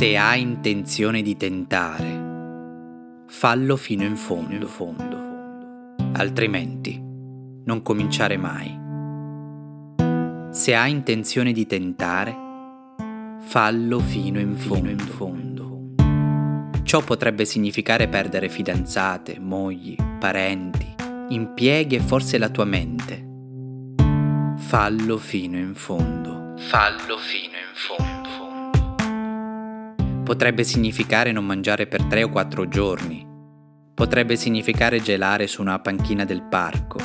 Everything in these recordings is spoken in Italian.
Se hai intenzione di tentare, fallo fino in fondo, fondo. altrimenti non cominciare mai. Se hai intenzione di tentare, fallo fino in fondo, in fondo. Ciò potrebbe significare perdere fidanzate, mogli, parenti, impieghi e forse la tua mente. Fallo fino in fondo. Fallo fino in fondo. Potrebbe significare non mangiare per tre o quattro giorni. Potrebbe significare gelare su una panchina del parco.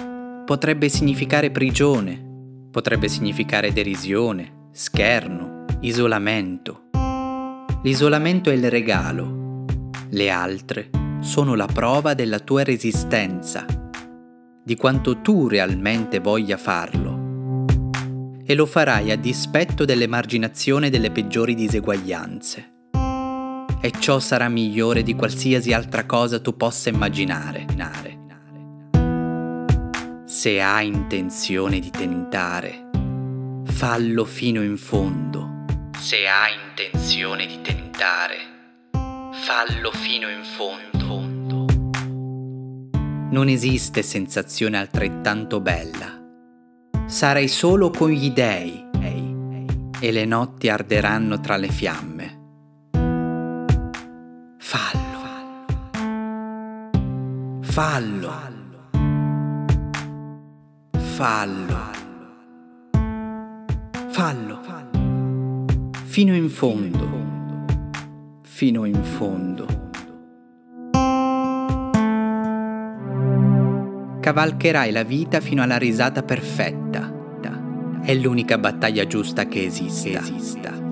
Potrebbe significare prigione. Potrebbe significare derisione, scherno, isolamento. L'isolamento è il regalo. Le altre sono la prova della tua resistenza, di quanto tu realmente voglia farlo. E lo farai a dispetto dell'emarginazione delle peggiori diseguaglianze e ciò sarà migliore di qualsiasi altra cosa tu possa immaginare. Se hai intenzione di tentare, fallo fino in fondo. Se hai intenzione di tentare, fallo fino in fondo. Non esiste sensazione altrettanto bella. Sarai solo con gli dei e le notti arderanno tra le fiamme Fallo. Fallo. Fallo. Fino in fondo. Fino in fondo. Cavalcherai la vita fino alla risata perfetta. È l'unica battaglia giusta che esista. esista.